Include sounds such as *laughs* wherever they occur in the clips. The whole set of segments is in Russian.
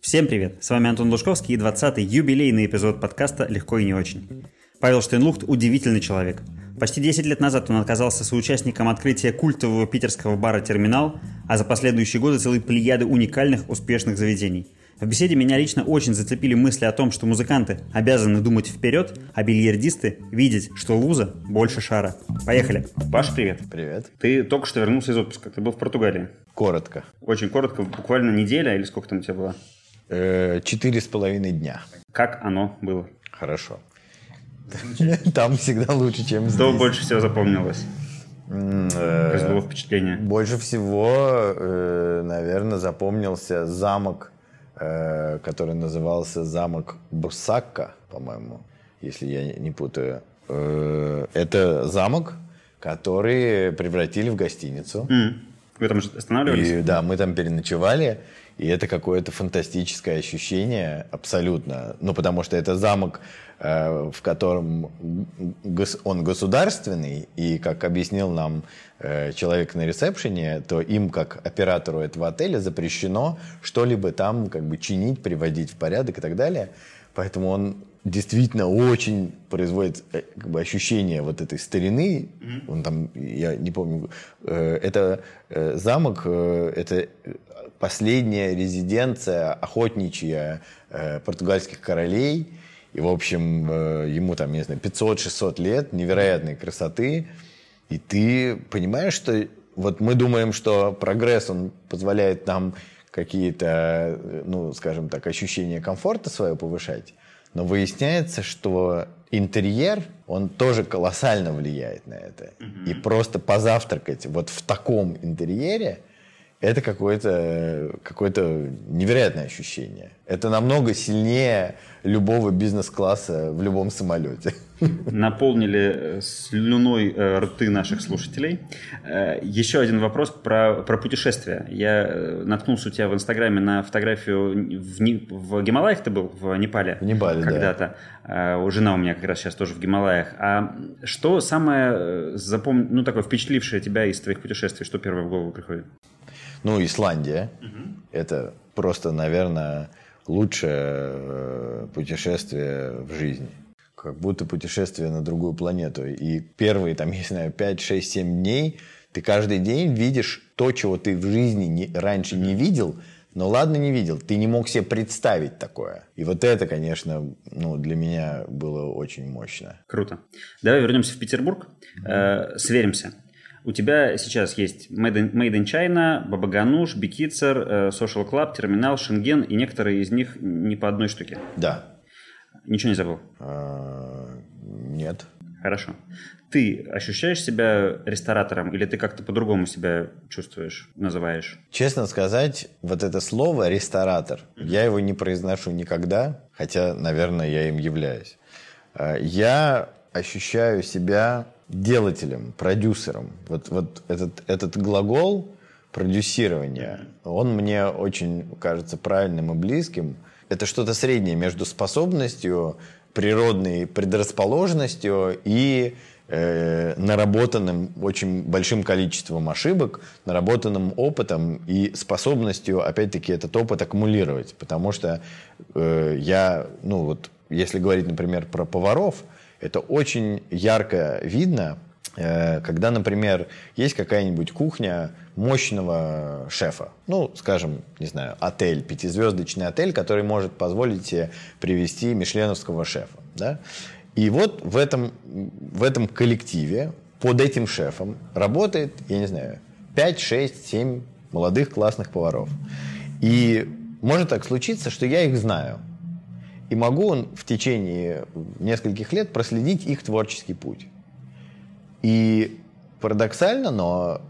Всем привет! С вами Антон Лужковский и 20-й юбилейный эпизод подкаста «Легко и не очень». Павел Штейнлухт – удивительный человек. Почти 10 лет назад он оказался соучастником открытия культового питерского бара «Терминал», а за последующие годы целой плеяды уникальных успешных заведений. В беседе меня лично очень зацепили мысли о том, что музыканты обязаны думать вперед, а бильярдисты видеть, что луза больше шара. Поехали. Паш, привет. Привет. Ты только что вернулся из отпуска. Ты был в Португалии. Коротко. Очень коротко, буквально неделя или сколько там у тебя было? Э, Четыре с половиной дня. Как оно было? Хорошо. *laughs* Там всегда лучше, чем Что здесь. больше всего запомнилось? М, э, Произвело впечатление? Больше всего, наверное, запомнился замок, э, который назывался замок Бусакка, по-моему, если я не путаю. Э, Это замок, который превратили в гостиницу. М. Вы там же останавливались? И да, мы там переночевали, и это какое-то фантастическое ощущение абсолютно. Ну, потому что это замок, э, в котором гос- он государственный, и, как объяснил нам э, человек на ресепшене, то им, как оператору этого отеля, запрещено что-либо там как бы чинить, приводить в порядок и так далее. Поэтому он действительно очень производит э, как бы, ощущение вот этой старины. Он там, я не помню, э, это э, замок, это последняя резиденция охотничья португальских королей. И, в общем, ему там, не знаю, 500-600 лет, невероятной красоты. И ты понимаешь, что вот мы думаем, что прогресс, он позволяет нам какие-то, ну, скажем так, ощущения комфорта свое повышать. Но выясняется, что интерьер, он тоже колоссально влияет на это. И просто позавтракать вот в таком интерьере, это какое-то какое невероятное ощущение. Это намного сильнее любого бизнес-класса в любом самолете. Наполнили э, слюной э, рты наших слушателей. Э, Еще один вопрос про, про путешествия. Я наткнулся у тебя в Инстаграме на фотографию в, в Гималаях ты был, в Непале? В Непале, да. Когда-то. Э, Жена у меня как раз сейчас тоже в Гималаях. А что самое запом... ну, такое впечатлившее тебя из твоих путешествий? Что первое в голову приходит? Ну, Исландия. Это просто, наверное, лучшее э, путешествие в жизни. Как будто путешествие на другую планету. И первые, там, *laughs* я не знаю, 5, 6, 7 дней ты каждый день видишь то, чего ты в жизни не- раньше не видел, но ладно, не видел. Ты не мог себе представить такое. И вот это, конечно, ну, для меня было очень мощно. Круто. Давай вернемся в Петербург, э, сверимся. У тебя сейчас есть Made in, Made in China, Бабагануш, Бикицер, э, Social Club, Терминал, Шенген, и некоторые из них не по одной штуке. Да. Ничего не забыл? А, Нет. Хорошо. Ты ощущаешь себя ресторатором или ты как-то по-другому себя чувствуешь, называешь? Честно сказать, вот это слово «ресторатор», я его не произношу никогда, хотя, наверное, я им являюсь. А, Я ощущаю себя делателем, продюсером. Вот, вот этот, этот глагол продюсирования, он мне очень кажется правильным и близким. Это что-то среднее между способностью, природной предрасположенностью и э, наработанным очень большим количеством ошибок, наработанным опытом и способностью, опять-таки, этот опыт аккумулировать. Потому что э, я, ну вот, если говорить, например, про поваров, это очень ярко видно, э, когда, например, есть какая-нибудь кухня мощного шефа. Ну, скажем, не знаю, отель, пятизвездочный отель, который может позволить себе привести мишленовского шефа. Да? И вот в этом, в этом коллективе под этим шефом работает, я не знаю, 5, 6, 7 молодых классных поваров. И может так случиться, что я их знаю. И могу он в течение нескольких лет проследить их творческий путь. И парадоксально, но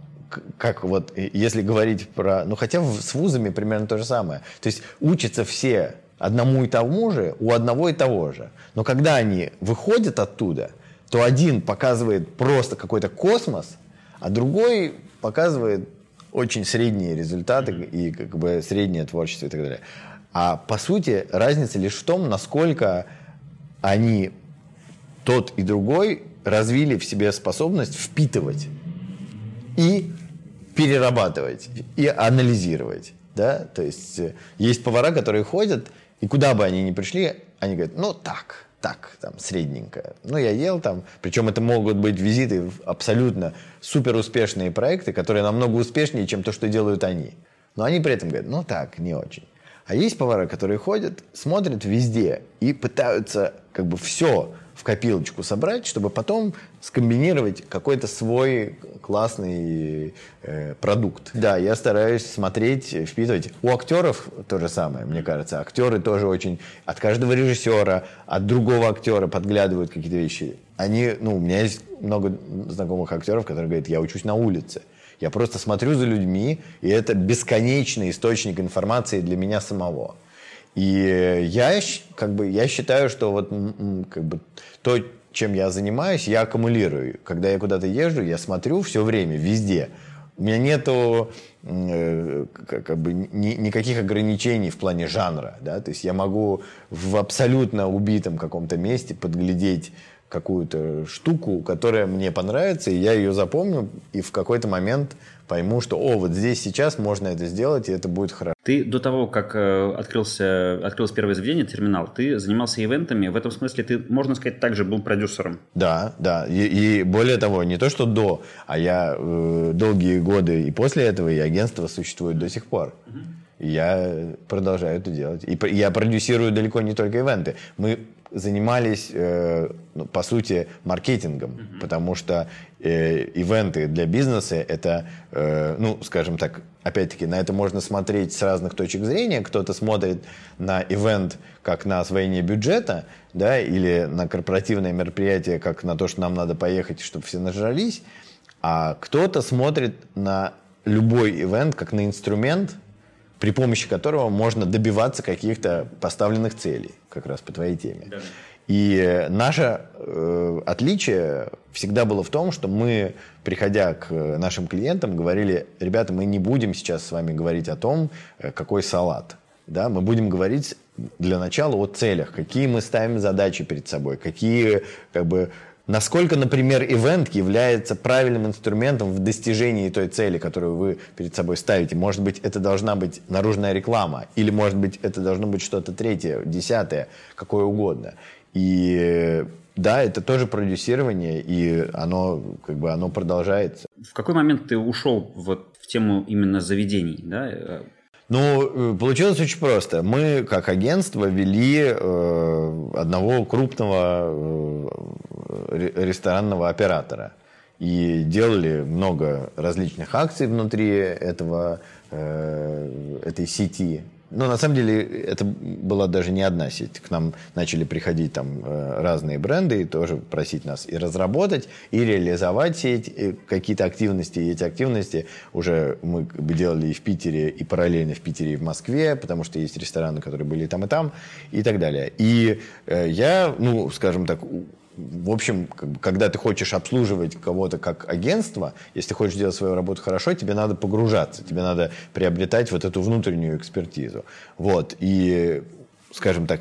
как вот, э, если говорить про... Ну, хотя с вузами примерно то же самое. То есть учатся все одному и тому же у одного и того же. Но когда они выходят оттуда, то один показывает просто какой-то космос, а другой показывает очень средние результаты и как бы среднее творчество и так далее. А по сути разница лишь в том, насколько они тот и другой развили в себе способность впитывать и перерабатывать, и анализировать. Да? То есть э, есть повара, которые ходят, и куда бы они ни пришли, они говорят, ну так, так, там, средненькое. Ну, я ел там, причем это могут быть визиты в абсолютно супер успешные проекты, которые намного успешнее, чем то, что делают они. Но они при этом говорят, ну так, не очень. А есть повара, которые ходят, смотрят везде и пытаются как бы все в копилочку собрать, чтобы потом скомбинировать какой-то свой классный э, продукт. Да, я стараюсь смотреть, впитывать. У актеров то же самое, мне кажется. Актеры тоже очень от каждого режиссера, от другого актера подглядывают какие-то вещи. Они, ну, у меня есть много знакомых актеров, которые говорят, я учусь на улице. Я просто смотрю за людьми, и это бесконечный источник информации для меня самого. И я, как бы, я считаю, что вот как бы, то, чем я занимаюсь, я аккумулирую. Когда я куда-то езжу, я смотрю все время, везде. У меня нету э, как бы ни, никаких ограничений в плане жанра, да, то есть я могу в абсолютно убитом каком-то месте подглядеть какую-то штуку, которая мне понравится, и я ее запомню, и в какой-то момент пойму, что, о, вот здесь сейчас можно это сделать, и это будет хорошо. Ты до того, как э, открылся, открылось первое заведение, терминал, ты занимался ивентами, в этом смысле ты, можно сказать, также был продюсером. Да, да, и, и более того, не то, что до, а я э, долгие годы и после этого, и агентство существует до сих пор. Угу. Я продолжаю это делать. И я продюсирую далеко не только ивенты. Мы занимались, э, ну, по сути, маркетингом, mm-hmm. потому что э, ивенты для бизнеса это, э, ну, скажем так, опять-таки, на это можно смотреть с разных точек зрения. Кто-то смотрит на ивент как на освоение бюджета, да, или на корпоративное мероприятие как на то, что нам надо поехать, чтобы все нажрались, а кто-то смотрит на любой ивент как на инструмент, при помощи которого можно добиваться каких-то поставленных целей, как раз по твоей теме. Да. И наше э, отличие всегда было в том, что мы, приходя к нашим клиентам, говорили, ребята, мы не будем сейчас с вами говорить о том, э, какой салат. Да? Мы будем говорить для начала о целях, какие мы ставим задачи перед собой, какие как бы, Насколько, например, ивент является правильным инструментом в достижении той цели, которую вы перед собой ставите? Может быть, это должна быть наружная реклама, или, может быть, это должно быть что-то третье, десятое, какое угодно. И да, это тоже продюсирование, и оно, как бы, оно продолжается. В какой момент ты ушел вот в тему именно заведений? Да? Ну, э, получилось очень просто. Мы, как агентство, вели э, одного крупного э, ресторанного оператора. И делали много различных акций внутри этого, э, этой сети. Но на самом деле это была даже не одна сеть. К нам начали приходить там э, разные бренды и тоже просить нас и разработать, и реализовать сеть, какие-то активности. И эти активности уже мы делали и в Питере, и параллельно в Питере и в Москве, потому что есть рестораны, которые были и там, и там, и так далее. И э, я, ну, скажем так, в общем, когда ты хочешь обслуживать кого-то как агентство, если ты хочешь делать свою работу хорошо, тебе надо погружаться, тебе надо приобретать вот эту внутреннюю экспертизу. Вот. И, скажем так,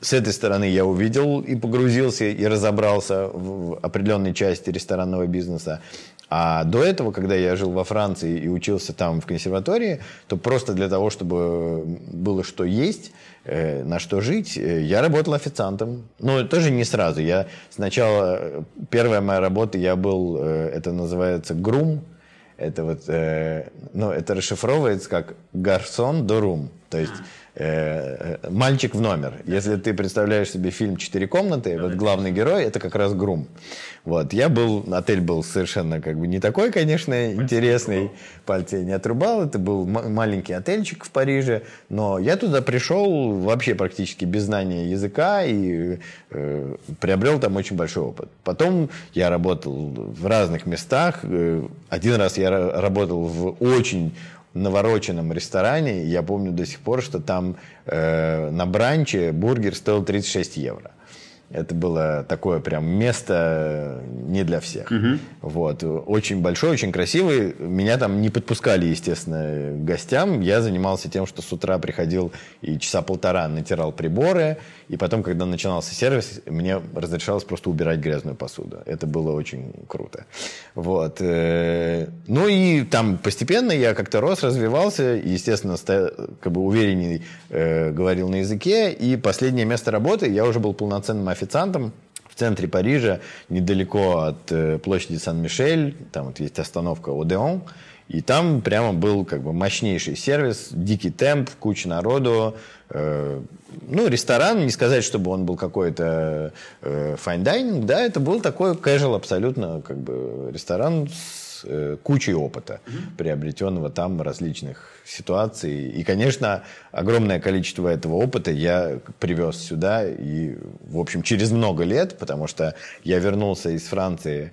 с этой стороны я увидел и погрузился, и разобрался в определенной части ресторанного бизнеса. А до этого, когда я жил во Франции и учился там в консерватории, то просто для того, чтобы было что есть, э, на что жить, э, я работал официантом. Но тоже не сразу. Я сначала, э, первая моя работа, я был, это называется грум. Это вот, ну, это расшифровывается как гарсон до рум. То есть Э, мальчик в номер. Если ты представляешь себе фильм «Четыре комнаты», вот главный герой – это как раз Грум. Вот. Я был, отель был совершенно как бы не такой, конечно, интересный. Пальцы не отрубал. Это был маленький отельчик в Париже. Но я туда пришел вообще практически без знания языка и э, приобрел там очень большой опыт. Потом я работал в разных местах. Э, один раз я работал в очень навороченном ресторане. Я помню до сих пор, что там э, на бранче бургер стоил 36 евро. Это было такое прям место не для всех. Мгм. Вот. Очень большой, очень красивый. Меня там не подпускали, естественно, к гостям. Я занимался тем, что с утра приходил и часа полтора натирал приборы. И потом, когда начинался сервис, мне разрешалось просто убирать грязную посуду. Это было очень круто. Вот. Э, Ну и там постепенно я как-то рос, развивался. Естественно, как бы уверенней э, говорил на языке. И последнее место работы я уже был полноценным официантом в центре Парижа, недалеко от э, площади Сан-Мишель, там вот есть остановка Одеон, и там прямо был как бы мощнейший сервис, дикий темп, куча народу, э, ну, ресторан, не сказать, чтобы он был какой-то э, fine dining, да, это был такой casual абсолютно как бы ресторан с э, кучей опыта, приобретенного там различных ситуаций. И, конечно, огромное количество этого опыта я привез сюда и, в общем, через много лет, потому что я вернулся из Франции,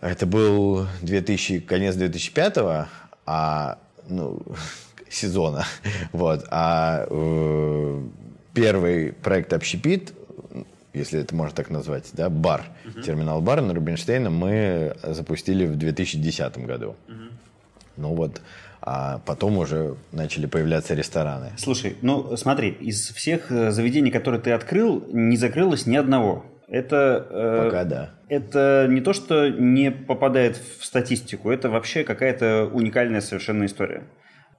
это был 2000, конец 2005 а, ну, *laughs* сезона, вот, а э, первый проект «Общепит», если это можно так назвать, да, бар, терминал-бар на Рубинштейна мы запустили в 2010 году. Ну вот, а потом уже начали появляться рестораны. Слушай, ну смотри, из всех э, заведений, которые ты открыл, не закрылось ни одного. Это, э, Пока да. это не то, что не попадает в статистику, это вообще какая-то уникальная совершенно история.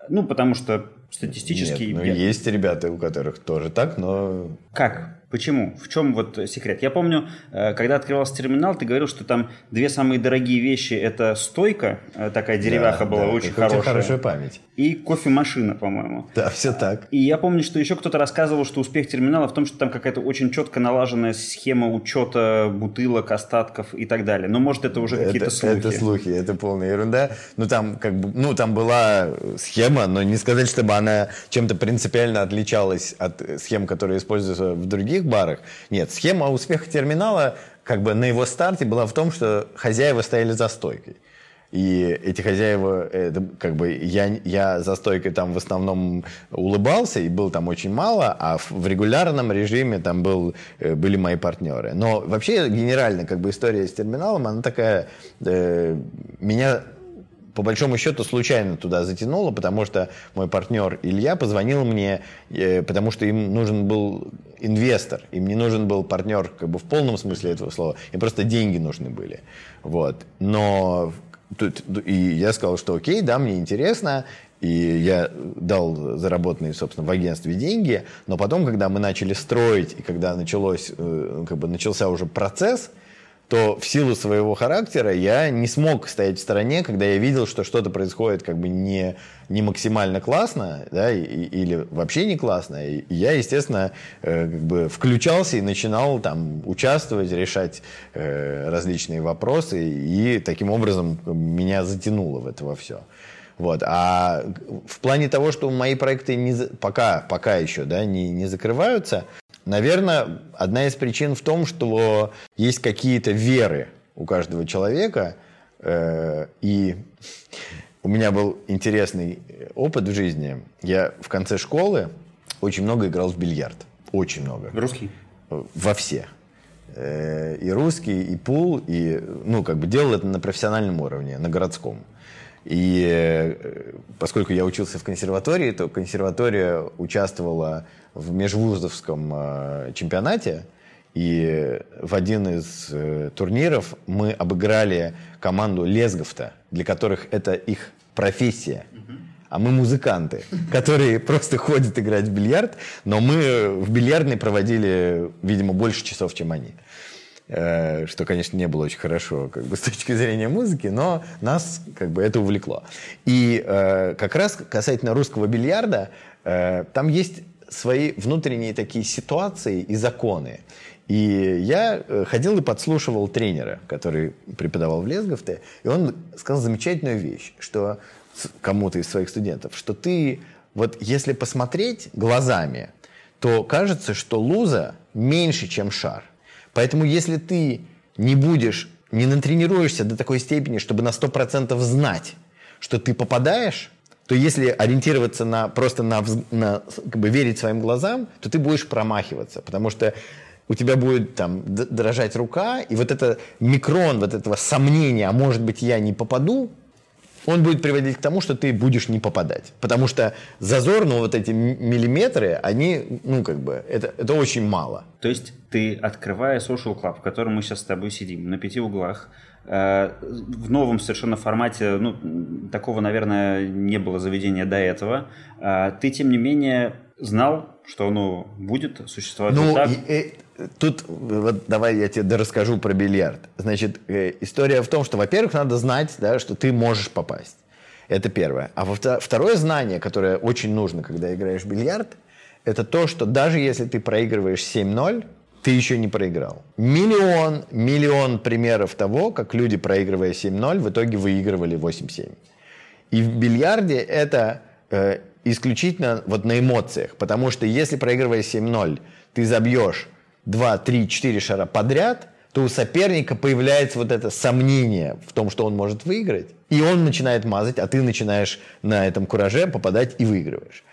Ну, потому что статистически... Нет, ну, я- есть ребята, у которых тоже так, но Как? Почему? В чем вот секрет? Я помню, э, когда открывался терминал, ты говорил, что там две самые дорогие вещи – это стойка, э, такая деревяха Да, была да, очень хорошая, хорошая память. и кофемашина, по-моему. Да, все так. И я помню, что еще кто-то рассказывал, что успех терминала в том, что там какая-то очень четко налаженная схема учета бутылок, остатков и так далее. Но может это уже какие-то слухи. это слухи, это полная ерунда. Ну там как бы, ну там была схема, но не сказать, чтобы она чем-то принципиально отличалась от э, схем, которые используются в других барах. Нет, схема успеха терминала как бы на его старте была в том, что хозяева стояли за стойкой. И эти хозяева, это как бы я, я за стойкой там в основном улыбался, и был там очень мало, а в, в регулярном режиме там был, э, были мои партнеры. Но вообще генерально как бы история с терминалом, она такая, э, меня по большому счету случайно туда затянуло, потому что мой партнер Илья позвонил мне, э, потому что им нужен был инвестор, им не нужен был партнер как бы в полном смысле этого слова, им просто деньги нужны были. Вот. Но тут, и я сказал, что окей, да, мне интересно, и я дал заработанные, собственно, в агентстве деньги, но потом, когда мы начали строить, и когда началось, э, как бы начался уже процесс, то в силу своего характера я не смог стоять в стороне, когда я видел, что что-то происходит как бы не, не максимально классно, да, и- или вообще не классно. И я, естественно, э, как бы включался и начинал там участвовать, решать э, различные вопросы, и таким образом меня затянуло в это во все. Вот. А в плане того, что мои проекты не, пока, пока еще да, не, не закрываются, наверное, одна из причин в том, что есть какие-то веры у каждого человека. э, и у меня был интересный опыт в жизни. Я в конце школы очень много играл в бильярд. Очень много Русский? во все. Э, И русский, и пул, и, ну, как бы делал это на профессиональном уровне, на городском. И э, поскольку я учился в консерватории, то консерватория участвовала в межвузовском э, чемпионате, и в один из э, турниров мы обыграли команду Лесговта, для которых это их профессия. А мы музыканты, *laughs* которые просто ходят играть в бильярд, но мы в бильярдной проводили, видимо, больше часов, чем они. Э, Что, конечно, не было очень хорошо как бы, с точки зрения музыки, но нас как бы это увлекло. И э, как раз касательно русского бильярда, э, там есть свои внутренние такие ситуации и законы. И я э, ходил и подслушивал тренера, который преподавал в Лесговте, и он сказал замечательную вещь, что кому-то из своих студентов, что ты, вот если посмотреть глазами, то кажется, что луза меньше, чем шар. Поэтому если ты не будешь, не натренируешься до такой степени, чтобы на 100% знать, что ты попадаешь, то если ориентироваться на просто на, на как бы верить своим глазам, то ты будешь промахиваться, потому что у тебя будет там дрожать рука, и вот это микрон вот этого сомнения, а может быть я не попаду, он будет приводить к тому, что ты будешь не попадать. Потому что зазор, ну вот эти миллиметры, они, ну как бы, это, это очень мало. То есть ты, открывая Social Club, в котором мы сейчас с тобой сидим, на пяти углах, э, в новом совершенно формате, ну, такого, наверное, не было заведения до этого, э, ты, тем не менее, знал, что оно будет существовать ну, вот так? И, и, тут вот давай я тебе расскажу про бильярд. Значит, э, история в том, что, во-первых, надо знать, да, что ты можешь попасть. Это первое. А второе знание, которое очень нужно, когда играешь в бильярд, это то, что даже если ты проигрываешь 7-0, ты еще не проиграл. Миллион, миллион примеров того, как люди, проигрывая 7-0, в итоге выигрывали 8-7. И в бильярде это э, исключительно вот на эмоциях. Потому что если, проигрывая 7-0, ты забьешь 2, 3, 4 шара подряд, то у соперника появляется вот это сомнение в том, что он может выиграть. И он начинает мазать, а ты начинаешь на этом кураже попадать и выигрываешь.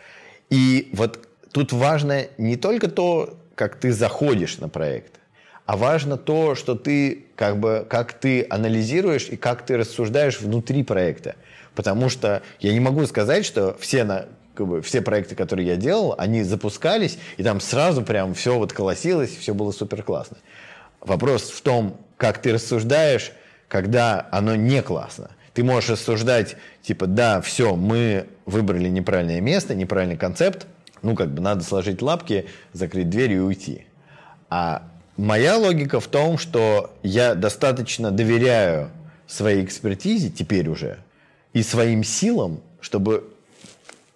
И вот тут важно не только то, как ты заходишь на проект, а важно то, что ты как бы как ты анализируешь и как ты рассуждаешь внутри проекта. Потому что я не могу сказать, что все на как бы, все проекты, которые я делал, они запускались, и там сразу прям все вот колосилось, все было супер классно. Вопрос в том, как ты рассуждаешь, когда оно не классно. Ты можешь рассуждать, типа, да, все, мы выбрали неправильное место, неправильный концепт, ну, как бы надо сложить лапки, закрыть дверь и уйти. А моя логика в том, что я достаточно доверяю своей экспертизе теперь уже и своим силам, чтобы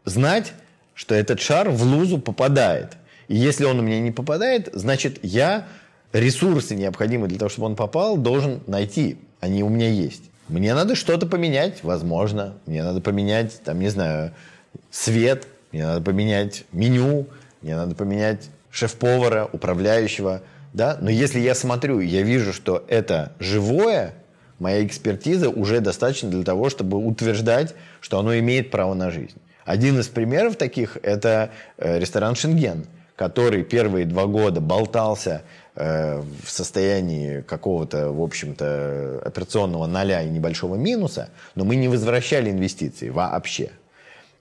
знать, что этот шар в лузу попадает. И если он у меня не попадает, значит, я ресурсы, необходимые для того, чтобы он попал, должен найти. Они у меня есть. Мне надо что-то поменять, возможно. Мне надо поменять, там, не знаю, свет, мне надо поменять меню, мне надо поменять шеф-повара, управляющего. Да? Но если я смотрю, я вижу, что это живое, моя экспертиза уже достаточно для того, чтобы утверждать, что оно имеет право на жизнь. Один из примеров таких – это э, ресторан «Шенген», который первые два года болтался э, в состоянии какого-то, в общем-то, операционного ноля и небольшого минуса, но мы не возвращали инвестиции вообще.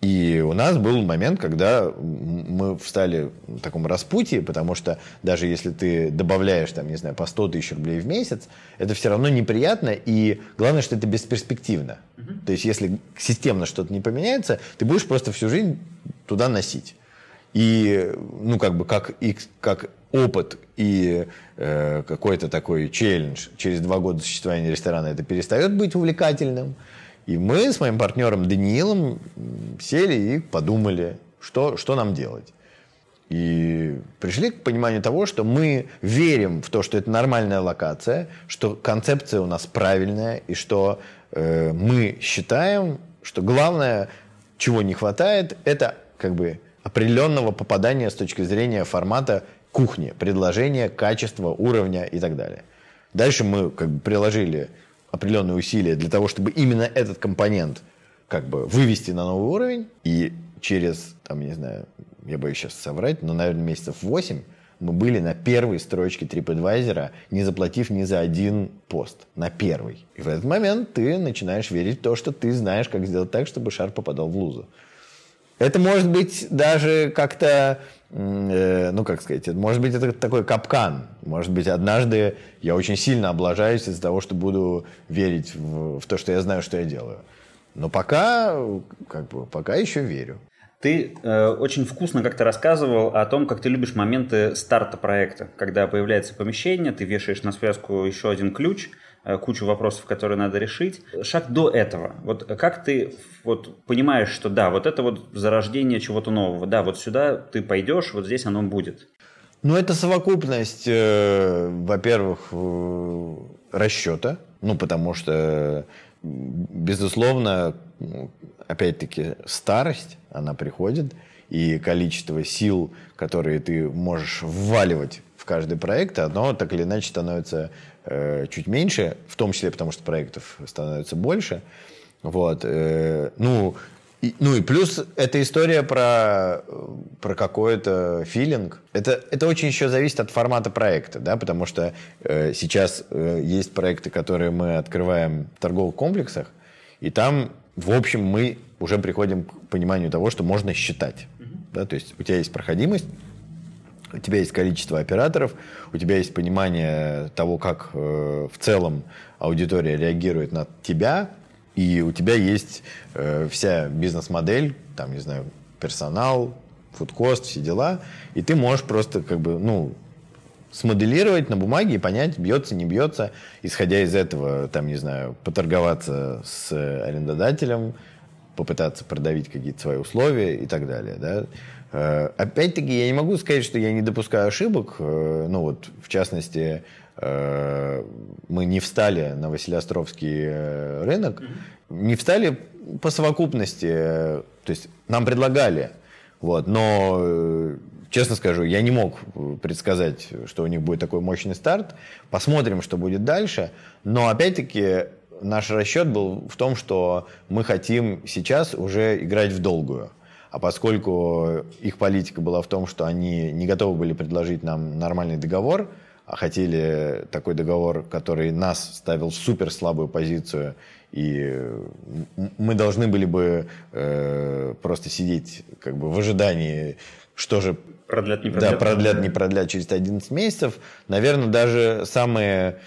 И у нас был момент, когда мы встали в таком распутье, потому что даже если ты добавляешь, там, не знаю, по 100 тысяч рублей в месяц, это все равно неприятно, и главное, что это бесперспективно. Угу. То есть если системно что-то не поменяется, ты будешь просто всю жизнь туда носить. И, ну, как бы, как, и, как опыт и э, какой-то такой челлендж через два года существования ресторана, это перестает быть увлекательным – и мы с моим партнером Даниилом сели и подумали, что, что нам делать. И пришли к пониманию того, что мы верим в то, что это нормальная локация, что концепция у нас правильная, и что э, мы считаем, что главное, чего не хватает, это как бы определенного попадания с точки зрения формата кухни, предложения, качества, уровня и так далее. Дальше мы как бы приложили определенные усилия для того, чтобы именно этот компонент как бы вывести на новый уровень. И через, там, не знаю, я боюсь сейчас соврать, но, наверное, месяцев 8 мы были на первой строчке TripAdvisor, не заплатив ни за один пост. На первый. И в этот момент ты начинаешь верить в то, что ты знаешь, как сделать так, чтобы шар попадал в лузу. Это может быть даже как-то ну, как сказать, может быть, это такой капкан. Может быть, однажды я очень сильно облажаюсь из-за того, что буду верить в, в то, что я знаю, что я делаю. Но пока, как бы, пока еще верю. Ты э, очень вкусно как-то рассказывал о том, как ты любишь моменты старта проекта, когда появляется помещение, ты вешаешь на связку еще один ключ – Э, кучу вопросов, которые надо решить. Шаг до этого. Вот как ты вот понимаешь, что да, вот это вот зарождение чего-то нового, да, вот сюда ты пойдешь, вот здесь оно будет. Ну, это совокупность, э, во-первых, э, расчета, ну, потому что, безусловно, опять-таки, старость, она приходит, и количество сил, которые ты можешь вваливать в каждый проект, оно так или иначе становится Э, чуть меньше, в том числе потому, что проектов становится больше. Вот. Э, ну, И, ну и плюс эта история про, про какой-то филинг. Это, это очень еще зависит от формата проекта, да, потому что э, сейчас э, есть проекты, которые мы открываем в торговых комплексах, и там, в общем, мы уже приходим к пониманию того, что можно считать. Mm-hmm. Да, то есть у тебя есть проходимость, у тебя есть количество операторов, у тебя есть понимание того, как э, в целом аудитория реагирует на тебя, и у тебя есть э, вся бизнес-модель, там, не знаю, персонал, фудкост, все дела, и ты можешь просто как бы, ну, смоделировать на бумаге и понять, бьется, не бьется, исходя из этого, там, не знаю, поторговаться с арендодателем, попытаться продавить какие-то свои условия и так далее, да. Э, опять-таки, я не могу сказать, что я не допускаю ошибок, э, ну вот, в частности, Э, мы не встали на Василиостровский рынок, не встали по совокупности, то есть нам предлагали, вот, но честно скажу, я не мог предсказать, что у них будет такой мощный старт. Посмотрим, что будет дальше. Но опять-таки наш расчет был в том, что мы хотим сейчас уже играть в долгую. А поскольку их политика была в том, что они не готовы были предложить нам нормальный договор, а хотели такой договор, который нас ставил в супер слабую позицию, и мы должны были бы э, просто сидеть как бы в ожидании, что же продлят, не продлят. Да, продлят, не продлят через 11 месяцев. Наверное, даже самые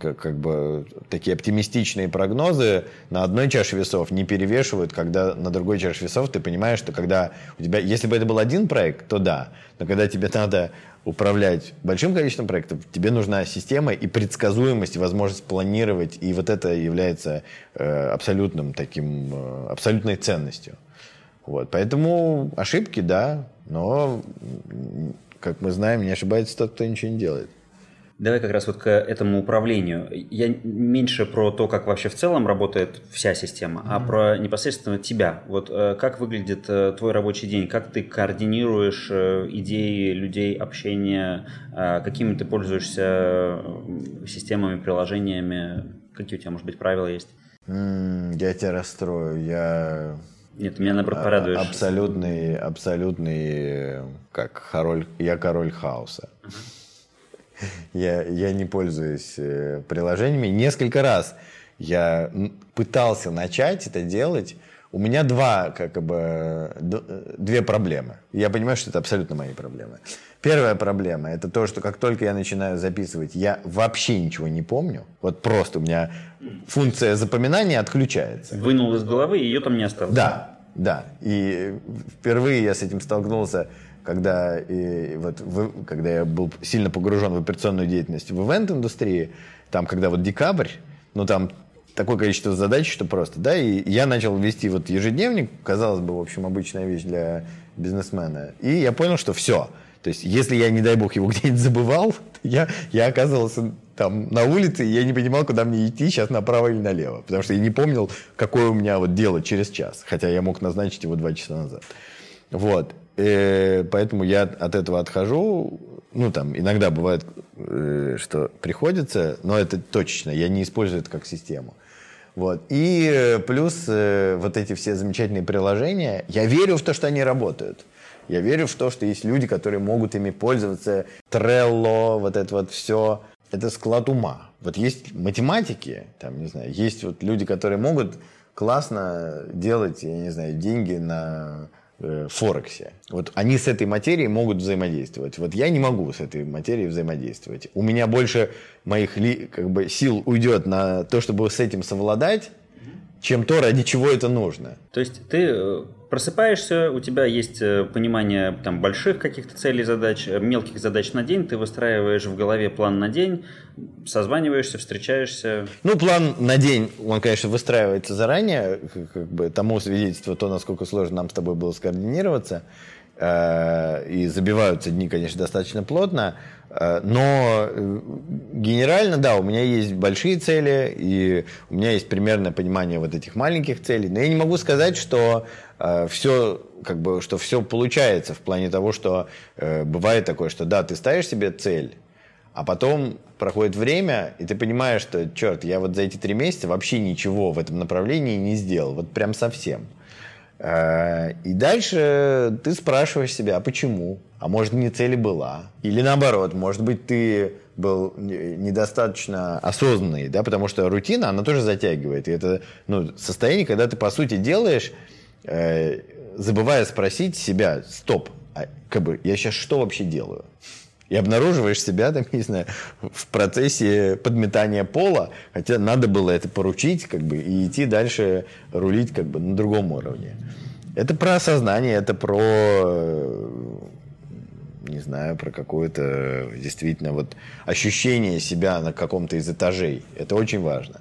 как, как бы такие оптимистичные прогнозы на одной чаше весов не перевешивают, когда на другой чаше весов ты понимаешь, что когда у тебя, если бы это был один проект, то да, но когда тебе надо управлять большим количеством проектов, тебе нужна система и предсказуемость, и возможность планировать, и вот это является э, абсолютным таким, э, абсолютной ценностью. Вот, поэтому ошибки, да, но, как мы знаем, не ошибается тот, кто ничего не делает. Давай как раз вот к этому управлению. Я меньше про то, как вообще в целом работает вся система, mm-hmm. а про непосредственно тебя. Вот э, как выглядит э, твой рабочий день, как ты координируешь э, идеи людей, общения, какими ты пользуешься системами, приложениями, какие у тебя, может быть, правила есть? Mm, я тебя расстрою, я... Нет, меня наоборот а, порадуешь. Абсолютный, абсолютный, как король, я король хаоса. Я, я не пользуюсь э, приложениями. Несколько раз я пытался начать это делать. У меня два, как бы, две проблемы. Я понимаю, что это абсолютно мои проблемы. Первая проблема – это то, что как только я начинаю записывать, я вообще ничего не помню. Вот просто у меня функция запоминания отключается. Вынул из головы, и ее там не осталось. Да, да. И впервые я с этим столкнулся когда, и, вот, в, когда я был сильно погружен в операционную деятельность в ивент-индустрии, там, когда вот декабрь, ну, там такое количество задач, что просто, да, и я начал вести вот ежедневник, казалось бы, в общем, обычная вещь для бизнесмена, и я понял, что все, то есть, если я, не дай бог, его *laughs* где-нибудь забывал, я, я оказывался там на улице, и я не понимал, куда мне идти, сейчас направо или налево, потому что я не помнил, какое у меня вот дело через час, хотя я мог назначить его два часа назад. Вот. И э, поэтому я от этого отхожу. Ну, там, иногда бывает, э, что приходится, но это точечно. Я не использую это как систему. Вот. И э, плюс вот эти все замечательные приложения, я верю в то, что они работают. Я верю в то, что есть люди, которые могут ими пользоваться. Trello, вот это вот все. Это склад ума. Вот есть математики, там, не знаю, есть вот люди, которые могут классно делать, я не знаю, деньги на Э, Форексе. Вот они с этой материей могут взаимодействовать. Вот я не могу с этой материей взаимодействовать. У меня больше моих ли, как бы, сил уйдет на то, чтобы с этим совладать, чем то, ради чего это нужно. То есть ты э, просыпаешься, у тебя есть э, понимание там, больших каких-то целей, задач, э, мелких задач на день, ты выстраиваешь в голове план на день, созваниваешься, встречаешься. Ну, план на день, он, конечно, выстраивается заранее, как бы тому свидетельство то, насколько сложно нам с тобой было скоординироваться. Э, и забиваются дни, конечно, достаточно плотно. Э, но э, генерально, да, у меня есть большие цели, и у меня есть примерное понимание вот этих маленьких целей. Но я не могу сказать, что все, как бы, что все получается в плане того, что бывает такое, что да, ты ставишь себе цель, а потом проходит время, и ты понимаешь, что, черт, я вот за эти три месяца вообще ничего в этом направлении не сделал, вот прям совсем. Э, и дальше ты спрашиваешь себя, а почему? А может, не цель была? Или наоборот, может быть, ты был недостаточно осознанный, да, потому что рутина, она тоже затягивает. И это ну, состояние, когда ты, по сути, делаешь, э, забывая спросить себя, стоп, а, как бы, я сейчас что вообще делаю? И обнаруживаешь себя, *laughs* там, не знаю, в процессе подметания пола, хотя надо было это поручить, как бы, и идти дальше рулить, как бы, на другом уровне. Это про осознание, это про, не знаю, про какое-то действительно вот ощущение себя на каком-то из этажей. Это очень важно.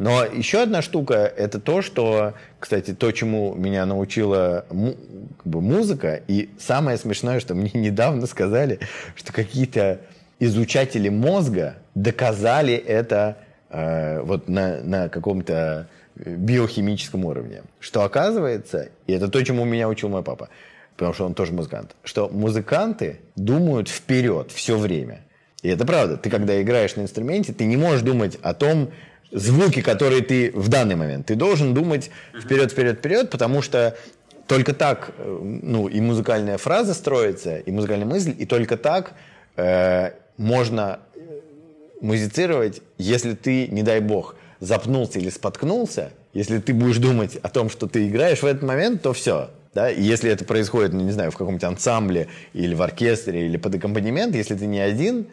Но еще одна штука – это то, что, кстати, то, чему меня научила как бы, музыка. И самое смешное, что мне *laughs* недавно сказали, что какие-то изучатели мозга доказали это э, вот на, на каком-то биохимическом уровне. Что оказывается, и это то, чему меня учил мой папа, потому что он тоже музыкант, что музыканты думают вперед все время. И это правда. Ты когда играешь на инструменте, ты не можешь думать о том, звуки, которые ты в данный момент. Ты должен думать вперед, вперед, вперед, потому что только так, э, ну, и музыкальная фраза строится, и музыкальная мысль, и только так э, можно э, музицировать, если ты, не дай бог, запнулся или споткнулся, если ты будешь думать о том, что ты играешь в этот момент, то все. Да? И если это происходит, ну, не знаю, в каком-нибудь ансамбле или в оркестре или под аккомпанемент, если ты не один,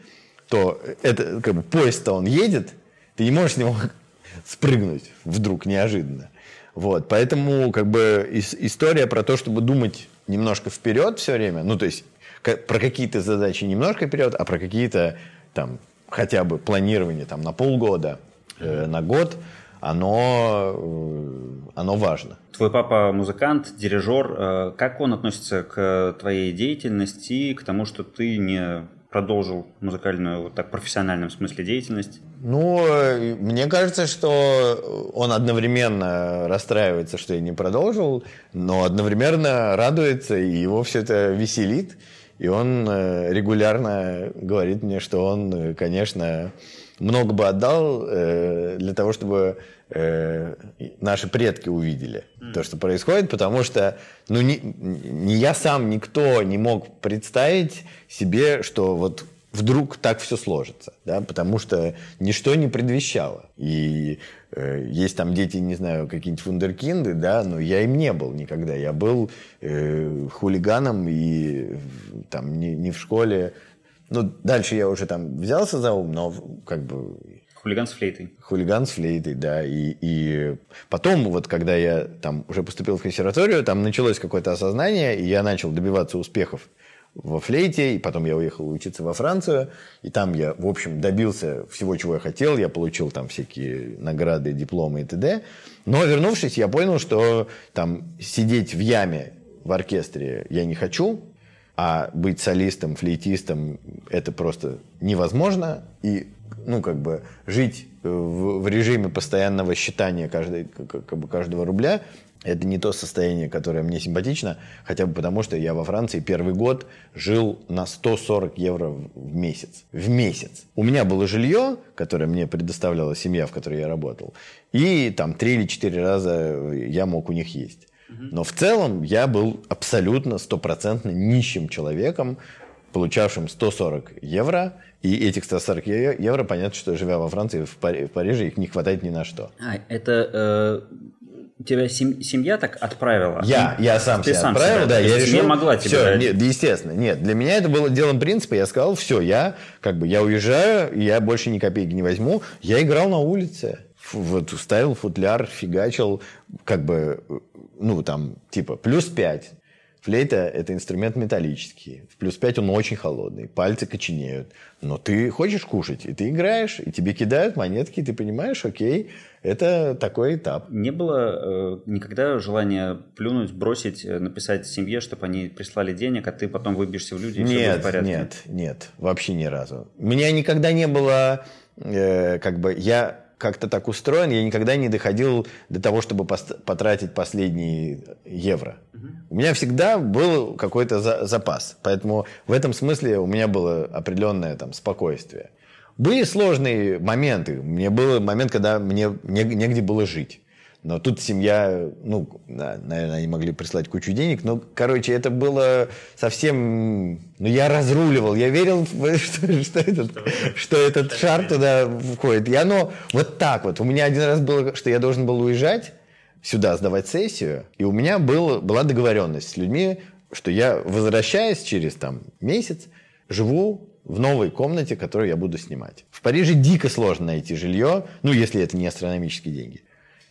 то это как бы поезд-то он едет, ты не можешь с него *laughs* спрыгнуть вдруг неожиданно. Вот, поэтому как бы история про то, чтобы думать немножко вперед все время, ну то есть про какие-то задачи немножко вперед, а про какие-то там хотя бы планирование там на полгода, э, на год, оно, э, оно важно. Твой папа музыкант, дирижер. Э, как он относится к твоей деятельности, к тому, что ты не продолжил музыкальную, вот так, профессиональном смысле деятельность? Ну, э, мне кажется, что он одновременно расстраивается, что я не продолжил, но одновременно радуется, и его все это веселит. И он э, регулярно говорит мне, что он, э, конечно, много бы отдал для того, чтобы наши предки увидели mm. то, что происходит, потому что ну, не, не я сам, никто не мог представить себе, что вот вдруг так все сложится, да, потому что ничто не предвещало. И э, есть там дети, не знаю, какие-нибудь фундеркинды, да, но я им не был никогда. Я был э, хулиганом и там не, не в школе. Ну, дальше я уже там взялся за ум, но как бы... Хулиган с флейтой. Хулиган с флейтой, да. И, и потом, вот когда я там уже поступил в консерваторию, там началось какое-то осознание, и я начал добиваться успехов во флейте, и потом я уехал учиться во Францию, и там я, в общем, добился всего, чего я хотел, я получил там всякие награды, дипломы и т.д. Но, вернувшись, я понял, что там сидеть в яме в оркестре я не хочу, а быть солистом, флейтистом это просто невозможно, и, ну, как бы, жить в, в режиме постоянного считания каждой, как бы каждого рубля – это не то состояние, которое мне симпатично, хотя бы потому, что я во Франции первый год жил на 140 евро в месяц. В месяц. У меня было жилье, которое мне предоставляла семья, в которой я работал, и там три или четыре раза я мог у них есть. Но в целом я был абсолютно стопроцентно нищим человеком, получавшим 140 евро, и этих 140 евро, понятно, что живя во Франции, в, Париже, их не хватает ни на что. А, это э, тебя сем- семья так отправила? Я, я сам Ты себя сам отправил, себя, да. Я решил, решил, могла все, тебя... Нет, естественно, нет. Для меня это было делом принципа. Я сказал, все, я как бы я уезжаю, я больше ни копейки не возьму. Я играл на улице. Вот ставил футляр, фигачил, как бы, ну, там, типа, плюс пять. Флейта – это инструмент металлический. В плюс 5 он очень холодный, пальцы коченеют. Но ты хочешь кушать, и ты играешь, и тебе кидают монетки, и ты понимаешь, окей, это такой этап. Не было э, никогда желания плюнуть, бросить, э, написать семье, чтобы они прислали денег, а ты потом выбьешься в люди, и нет, все будет в порядке? Нет, нет, вообще ни разу. У меня никогда не было, э, как бы, я как-то так устроен, я никогда не доходил до того, чтобы потратить последние евро. Угу. У меня всегда был какой-то за запас. Поэтому в этом смысле у меня было определенное там, спокойствие. Были сложные моменты. Мне был момент, когда мне негде было жить. Но тут семья, ну, наверное, они могли прислать кучу денег, но, короче, это было совсем... Ну, я разруливал, я верил, *laughs* что, что, этот, что этот шар туда входит. И оно вот так вот. У меня один раз было, что я должен был уезжать сюда сдавать сессию, и у меня был, была договоренность с людьми, что я, возвращаясь через там месяц, живу в новой комнате, которую я буду снимать. В Париже дико сложно найти жилье, ну, если это не астрономические деньги.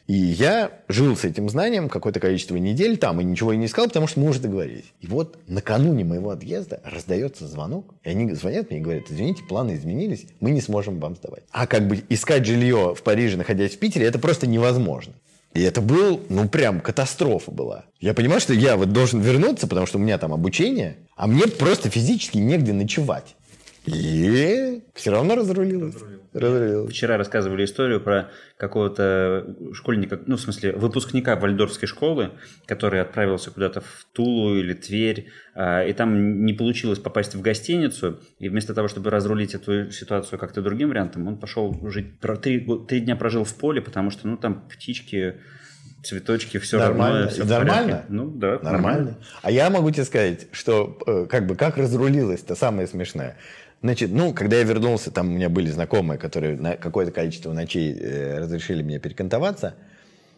И я жил с этим знанием какое-то количество недель там и ничего и не искал, потому что мы уже договорились. И вот накануне моего отъезда раздается звонок, и они звонят мне и говорят, извините, планы изменились, мы не сможем вам сдавать. А как бы искать жилье в Париже, находясь в Питере, это просто невозможно. И это был, ну, прям катастрофа была. Я понимаю, что я вот должен вернуться, потому что у меня там обучение, а мне просто физически негде ночевать. И все равно разрулилось. Разрулилось. Вчера рассказывали историю про какого-то школьника, ну, в смысле, выпускника Вальдорфской школы, который отправился куда-то в Тулу или Тверь, а, и там не получилось попасть в гостиницу, и вместо того, чтобы разрулить эту ситуацию как-то другим вариантом, он пошел жить, три, три дня прожил в поле, потому что, ну, там птички цветочки, все нормально. равно. Все нормально? Ну да. Нормально. нормально. А я могу тебе сказать, что э, как бы как разрулилось, это самое смешное. Значит, ну, когда я вернулся, там у меня были знакомые, которые на какое-то количество ночей э, разрешили мне перекантоваться.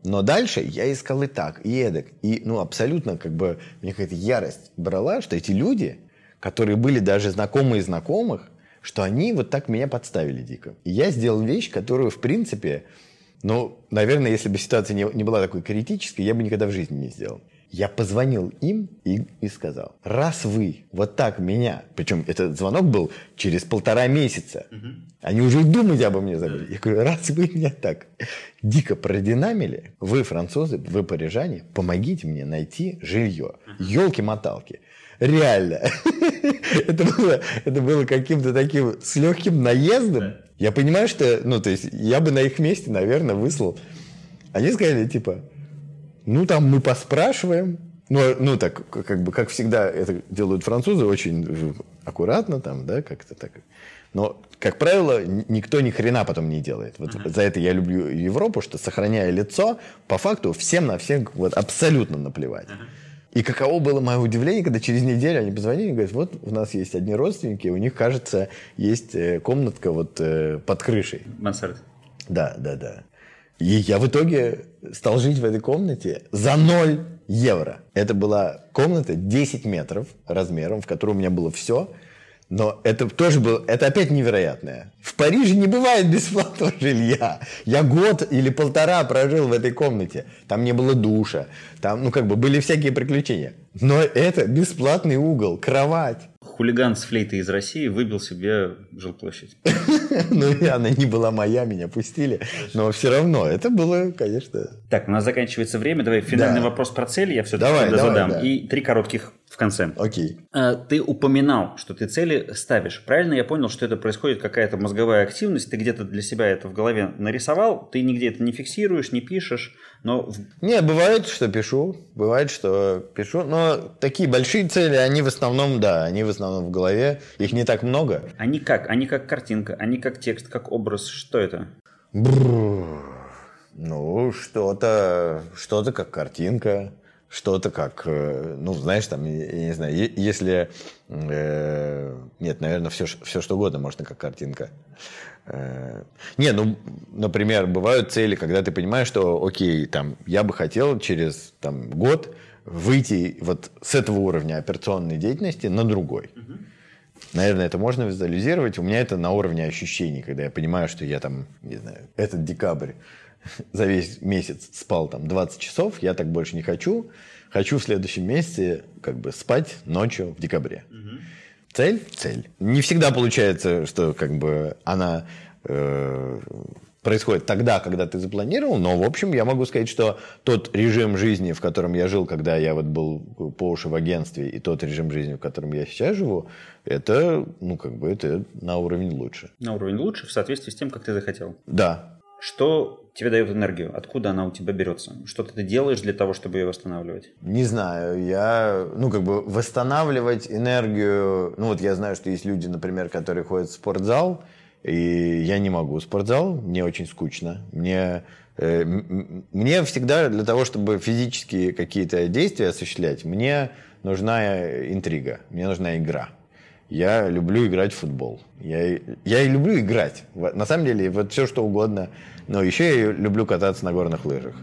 Но дальше я искал и так, и эдак. И, ну, абсолютно, как бы, мне какая-то ярость брала, что эти люди, которые были даже знакомые знакомых, что они вот так меня подставили дико. И я сделал вещь, которую, в принципе, ну, наверное, если бы ситуация не, не была такой критической, я бы никогда в жизни не сделал. Я позвонил им и, и сказал, раз вы вот так меня, причем этот звонок был через полтора месяца, угу. они уже думать обо мне забыли. Я говорю, раз вы меня так дико продинамили, вы французы, вы парижане, помогите мне найти жилье. Елки-моталки. Реально. *laughs* это было, это было каким-то таким с легким наездом. Я понимаю, что, ну, то есть, я бы на их месте, наверное, выслал. Они сказали, типа, ну, там мы поспрашиваем. Ну, ну так, как бы, как всегда это делают французы, очень аккуратно там, да, как-то так. Но, как правило, никто ни хрена потом не делает. Вот uh-huh. за это я люблю Европу, что, сохраняя лицо, по факту всем на всех вот абсолютно наплевать. Uh-huh. И каково было мое удивление, когда через неделю они позвонили и говорят, вот у нас есть одни родственники, у них, кажется, есть э, комнатка вот э, под крышей. Мансард. Да, да, да. И я в итоге стал жить в этой комнате за 0 евро. Это была комната 10 метров размером, в которой у меня было все. Но это тоже было, это опять невероятное. В Париже не бывает бесплатного *laughs* жилья. Я год или полтора прожил в этой комнате. Там не было душа. Там, ну, как бы были всякие приключения. Но это бесплатный угол, кровать хулиган с флейтой из России выбил себе жилплощадь. *laughs* Ну, она не была моя, меня пустили. Но все равно, это было, конечно... Так, у нас заканчивается время. Давай финальный вопрос про цель я все-таки задам. И три коротких конце. Окей. А, ты упоминал, что ты цели ставишь. Правильно я понял, что это происходит какая-то мозговая активность, ты где-то для себя это в голове нарисовал, ты нигде это не фиксируешь, не пишешь, но... Не, бывает, что пишу, бывает, что пишу, но такие большие цели, они в основном, да, они в основном в голове, их не так много. Они как? Они как картинка, они как текст, как образ, что это? Бррр. Ну, что-то, что-то как картинка, что-то как, э, ну, знаешь, там, я не знаю, если... Э, нет, наверное, все, все что угодно можно как картинка. Э, не, ну, например, бывают цели, когда ты понимаешь, что, окей, там, я бы хотел через там, год выйти вот с этого уровня операционной деятельности на другой. Угу. Наверное, это можно визуализировать. У меня это на уровне ощущений, когда я понимаю, что я там, не знаю, этот декабрь *laughs* за весь месяц спал там 20 часов, я так больше не хочу. Хочу в следующем месяце как бы спать ночью в декабре. Угу. Цель? Цель. Не всегда получается, что как бы она э, происходит тогда, когда ты запланировал, но, в общем, я могу сказать, что тот режим жизни, в котором я жил, когда я вот был по уши в агентстве, и тот режим жизни, в котором я сейчас живу, это, ну, как бы, это на уровень лучше. На уровень лучше в соответствии с тем, как ты захотел. Да, что тебе дает энергию? Откуда она у тебя берется? Что ты делаешь для того, чтобы ее восстанавливать? Не знаю. Я, ну, как бы восстанавливать энергию... Ну, вот я знаю, что есть люди, например, которые ходят в спортзал, и я не могу спортзал, мне очень скучно. Мне Э, мне всегда для того, чтобы физические какие-то действия осуществлять, мне нужна интрига, мне нужна игра. Я люблю играть в футбол. Я, я и люблю играть. На самом деле, вот все что угодно. Но еще я люблю кататься на горных лыжах.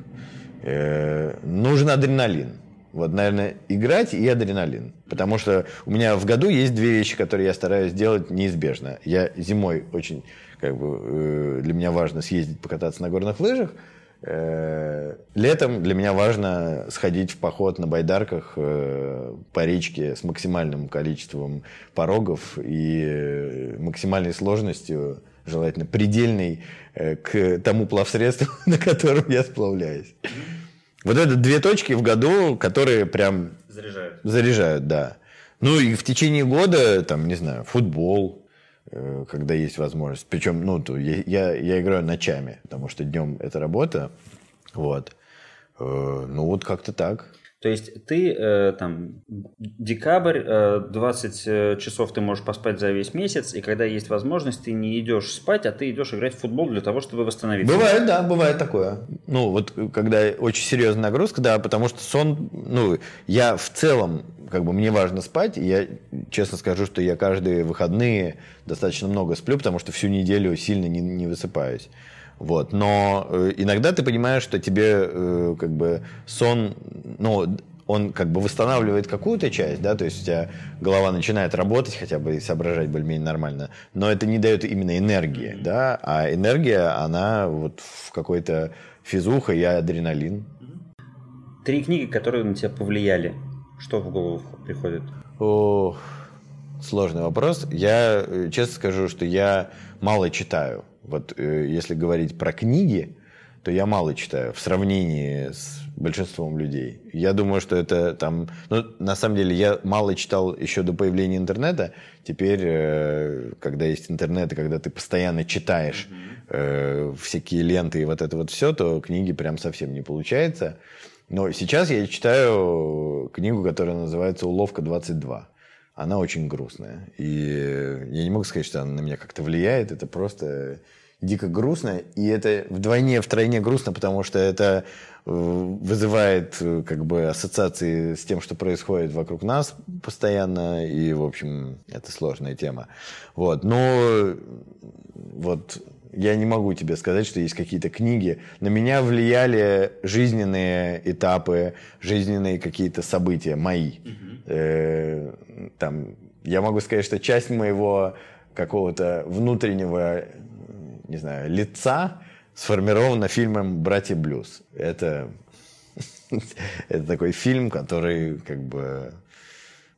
Э, нужен адреналин. Вот, наверное, играть и адреналин. Потому что у меня в году есть две вещи, которые я стараюсь делать неизбежно. Я зимой очень, как бы, э, для меня важно съездить покататься на горных лыжах. Э, летом для меня важно сходить в поход на байдарках э, по речке с максимальным количеством порогов и максимальной сложностью, желательно предельной, к тому плавсредству, *laughs* на котором я сплавляюсь. Вот это две точки в году, которые прям... Заряжают. Заряжают, да. Ну и в течение года, там, не знаю, футбол, э, когда есть возможность. Причем, ну, я, я играю ночами, потому что днем это работа. Вот. Э, ну, вот как-то так. То есть ты э, там декабрь, э, 20 э, часов ты можешь поспать за весь месяц, и когда есть возможность, ты не идешь спать, а ты идешь играть в футбол для того, чтобы восстановиться. Бывает, да, бывает такое. Ну, вот когда очень серьезная нагрузка, да, потому что сон, ну, я в целом, как бы мне важно спать, и я честно скажу, что я каждые выходные достаточно много сплю, потому что всю неделю сильно не, не высыпаюсь. Вот. Но э, иногда ты понимаешь, что тебе э, как бы сон, ну, он как бы восстанавливает какую-то часть, да, то есть у тебя голова начинает работать хотя бы и соображать более-менее нормально, но это не дает именно энергии, да, а энергия, она вот в какой-то физуха и адреналин. Три книги, которые на тебя повлияли, что в голову приходит? О, сложный вопрос. Я э, честно скажу, что я мало читаю. Вот э, если говорить про книги, то я мало читаю в сравнении с большинством людей. Я думаю, что это там... Ну, на самом деле, я мало читал еще до появления интернета. Теперь, э, когда есть интернет, и когда ты постоянно читаешь э, всякие ленты и вот это вот все, то книги прям совсем не получается. Но сейчас я читаю книгу, которая называется «Уловка 22». Она очень грустная. И я не могу сказать, что она на меня как-то влияет. Это просто дико грустно, и это вдвойне, втройне грустно, потому что это э, вызывает э, как бы ассоциации с тем, что происходит вокруг нас постоянно, и, в общем, это сложная тема. Вот, но вот я не могу тебе сказать, что есть какие-то книги. На меня влияли жизненные этапы, жизненные какие-то события мои. Э, там, я могу сказать, что часть моего какого-то внутреннего не знаю, лица сформировано фильмом «Братья Блюз». Это, *laughs* это такой фильм, который как бы...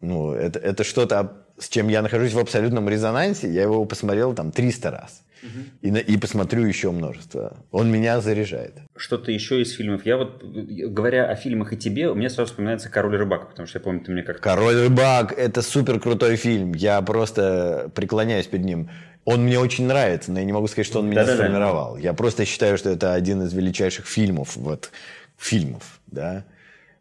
Ну, это, это что-то, с чем я нахожусь в абсолютном резонансе. Я его посмотрел там 300 раз. И, и посмотрю еще множество. Он меня заряжает. Что-то еще из фильмов. Я вот, говоря о фильмах и тебе, у меня сразу вспоминается «Король рыбак», потому что я помню, ты мне как «Король рыбак» — это супер крутой фильм. Я просто преклоняюсь перед ним. Он мне очень нравится, но я не могу сказать, что он меня да, сформировал. Да, да. Я просто считаю, что это один из величайших фильмов, вот, фильмов, да.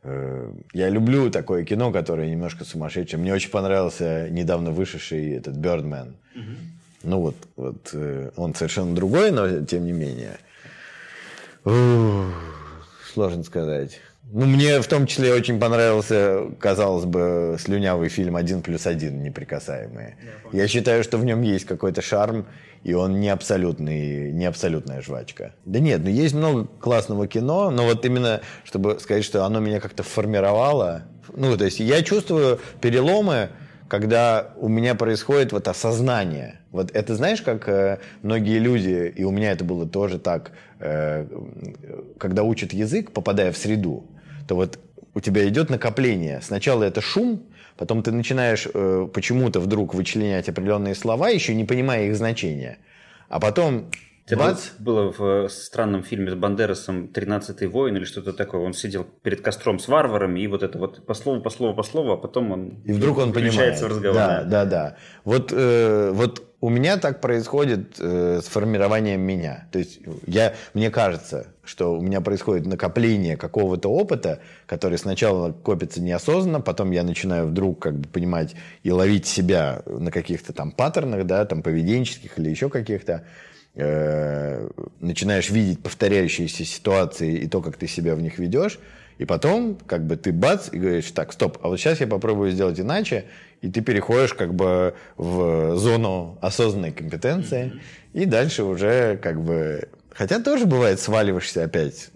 Э, я люблю такое кино, которое немножко сумасшедшее. Мне очень понравился недавно вышедший этот «Бёрдмен». Угу. Ну вот, вот э, он совершенно другой, но тем не менее. Ух, сложно сказать. Ну, мне в том числе очень понравился, казалось бы, слюнявый фильм «Один плюс один. Неприкасаемые». Я, Я считаю, что в нем есть какой-то шарм, и он не абсолютный, не абсолютная жвачка. Да нет, ну есть много классного кино, но вот именно, чтобы сказать, что оно меня как-то формировало, ну, то есть я чувствую переломы, когда у меня происходит вот осознание. Вот это знаешь, как э, многие люди, и у меня это было тоже так, э, когда учат язык, попадая в среду, то вот у тебя идет накопление. Сначала это шум, потом ты начинаешь э, почему-то вдруг вычленять определенные слова, еще не понимая их значения. А потом это Бац. было в э, странном фильме с Бандерасом «Тринадцатый воин» или что-то такое. Он сидел перед костром с варварами, и вот это вот по слову, по слову, по слову, а потом он И вдруг он понимает. в разговор. Да, да, да. Вот, э, вот у меня так происходит э, с формированием меня. То есть я, мне кажется, что у меня происходит накопление какого-то опыта, который сначала копится неосознанно, потом я начинаю вдруг как бы понимать и ловить себя на каких-то там паттернах, да, там поведенческих или еще каких-то. Э, начинаешь видеть повторяющиеся ситуации и то, как ты себя в них ведешь, и потом, как бы ты бац, и говоришь, так, стоп, а вот сейчас я попробую сделать иначе, и ты переходишь как бы в зону осознанной компетенции, mm-hmm. и дальше уже как бы... Хотя тоже бывает, сваливаешься опять.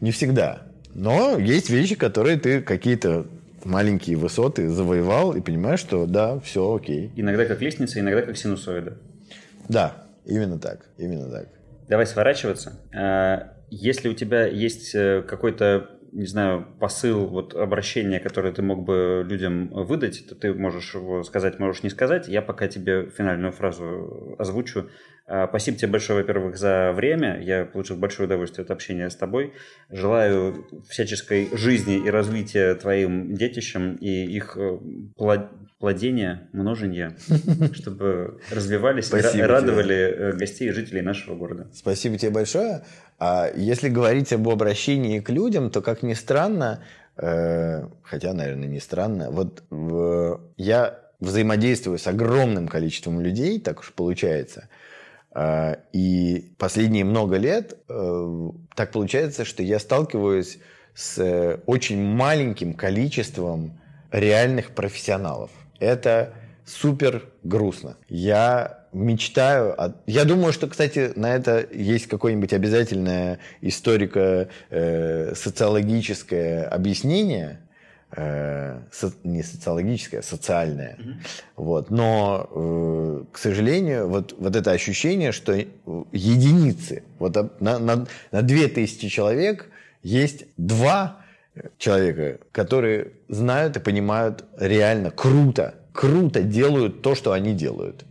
Не всегда. Но есть вещи, которые ты какие-то маленькие высоты завоевал и понимаешь, что да, все окей. Иногда как лестница, иногда как синусоида. Да, именно так, именно так. Давай сворачиваться. А, если у тебя есть э, какой-то не знаю, посыл, вот обращение, которое ты мог бы людям выдать, то ты можешь его сказать, можешь не сказать. Я пока тебе финальную фразу озвучу. А, спасибо тебе большое, во-первых, за время. Я получил большое удовольствие от общения с тобой. Желаю всяческой жизни и развития твоим детищам и их э, плодения, множения, *laughs* чтобы развивались и радовали э, гостей и жителей нашего города. Спасибо тебе большое. А если говорить об обращении к людям, то, как ни странно, э, хотя, наверное, не странно, вот я взаимодействую с огромным количеством людей, так уж получается, и последние много лет э, так получается, что я сталкиваюсь с э, очень маленьким количеством реальных профессионалов. Это супер грустно. Я мечтаю... О... Я думаю, что, кстати, на это есть какое-нибудь обязательное историко-социологическое объяснение, э, со... не социологическое, а социальное. Mm-hmm. Вот. Но, э, к сожалению, вот, вот это ощущение, что единицы, вот на, на, на 2000 человек есть два человека, которые знают и понимают реально круто, круто делают то, что они делают.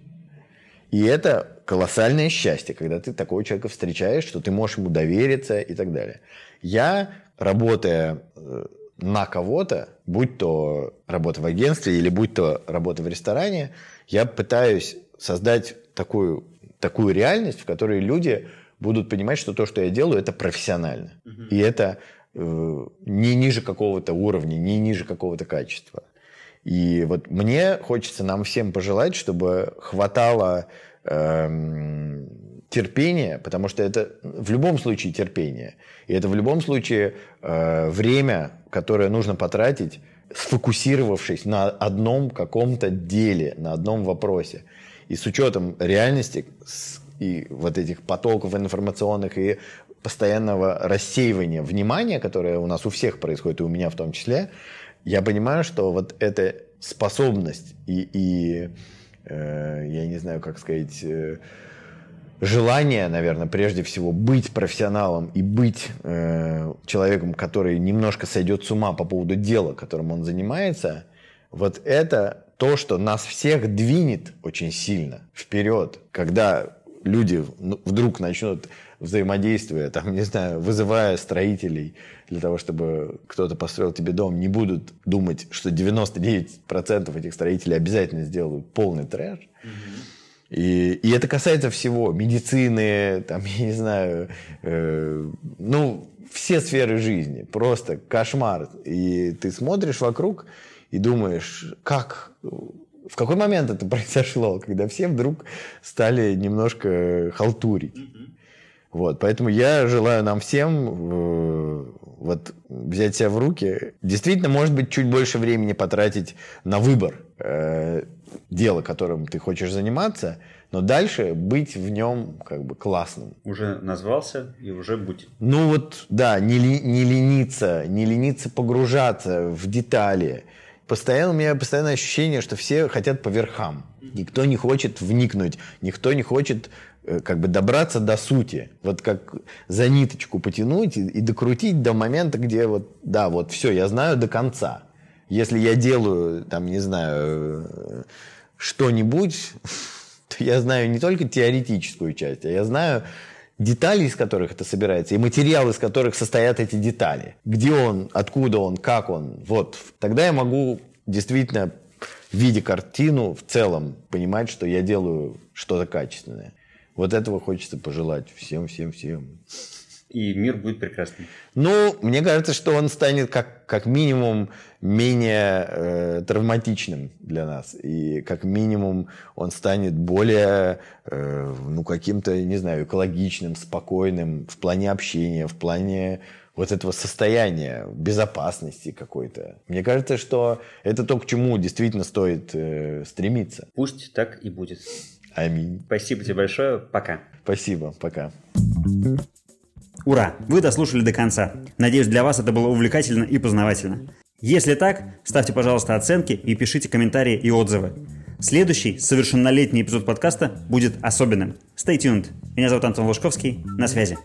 И это колоссальное счастье, когда ты такого человека встречаешь, что ты можешь ему довериться и так далее. Я, работая э, на кого-то, будь то работа в агентстве или будь то работа в ресторане, я пытаюсь создать такую, такую реальность, в которой люди будут понимать, что то, что я делаю, это профессионально. Угу. И это э, не ниже какого-то уровня, не ниже какого-то качества. И вот мне хочется нам всем пожелать, чтобы хватало эм, терпения, потому что это в любом случае терпение. И это в любом случае э, время, которое нужно потратить, сфокусировавшись на одном каком-то деле, на одном вопросе. И с учетом реальности и вот этих потоков информационных и постоянного рассеивания внимания, которое у нас у всех происходит, и у меня в том числе, я понимаю, что вот эта способность и, и э, я не знаю, как сказать, э, желание, наверное, прежде всего быть профессионалом и быть э, человеком, который немножко сойдет с ума по поводу дела, которым он занимается, вот это то, что нас всех двинет очень сильно вперед, когда люди ну, вдруг начнут взаимодействуя, там, не знаю, вызывая строителей для того, чтобы кто-то построил тебе дом, не будут думать, что 99% этих строителей обязательно сделают полный трэш. И, и это касается всего. Медицины, там, *laughs* я не знаю, э, ну, все сферы жизни. Просто кошмар. И ты смотришь вокруг и думаешь, как в какой момент это *laughs* произошло, когда все вдруг стали немножко халтурить? Вот, поэтому я желаю нам всем э, вот взять себя в руки. Действительно, может быть, чуть больше времени потратить на выбор э, дела, которым ты хочешь заниматься, но дальше быть в нем как бы классным. Уже назвался и уже будь. Ну вот, да, не, ли, не лениться, не лениться погружаться в детали. Постоянно у меня постоянное ощущение, что все хотят по верхам. Никто не хочет вникнуть, никто не хочет как бы добраться до сути, вот как за ниточку потянуть и, и докрутить до момента, где вот, да, вот все, я знаю до конца. Если я делаю, там, не знаю, э, что-нибудь, *laughs* то я знаю не только теоретическую часть, а я знаю детали, из которых это собирается, и материалы, из которых состоят эти детали. Где он, откуда он, как он. Вот. Тогда я могу действительно, видя картину в целом, понимать, что я делаю что-то качественное. Вот этого хочется пожелать всем, всем, всем. и мир будет прекрасным. Ну, мне кажется, что он станет как, как минимум менее э, травматичным для нас. И как минимум он станет более, э, ну, каким-то, не знаю, экологичным, спокойным в плане общения, в плане вот этого состояния безопасности какой-то. Мне кажется, что это то, к чему действительно стоит э, стремиться. Пусть так и будет. Аминь. Спасибо тебе большое. Пока. Спасибо. Пока. Ура! Вы дослушали до конца. Надеюсь, для вас это было увлекательно и познавательно. Если так, ставьте, пожалуйста, оценки и пишите комментарии и отзывы. Следующий, совершеннолетний эпизод подкаста будет особенным. Stay tuned. Меня зовут Антон Лужковский. На связи.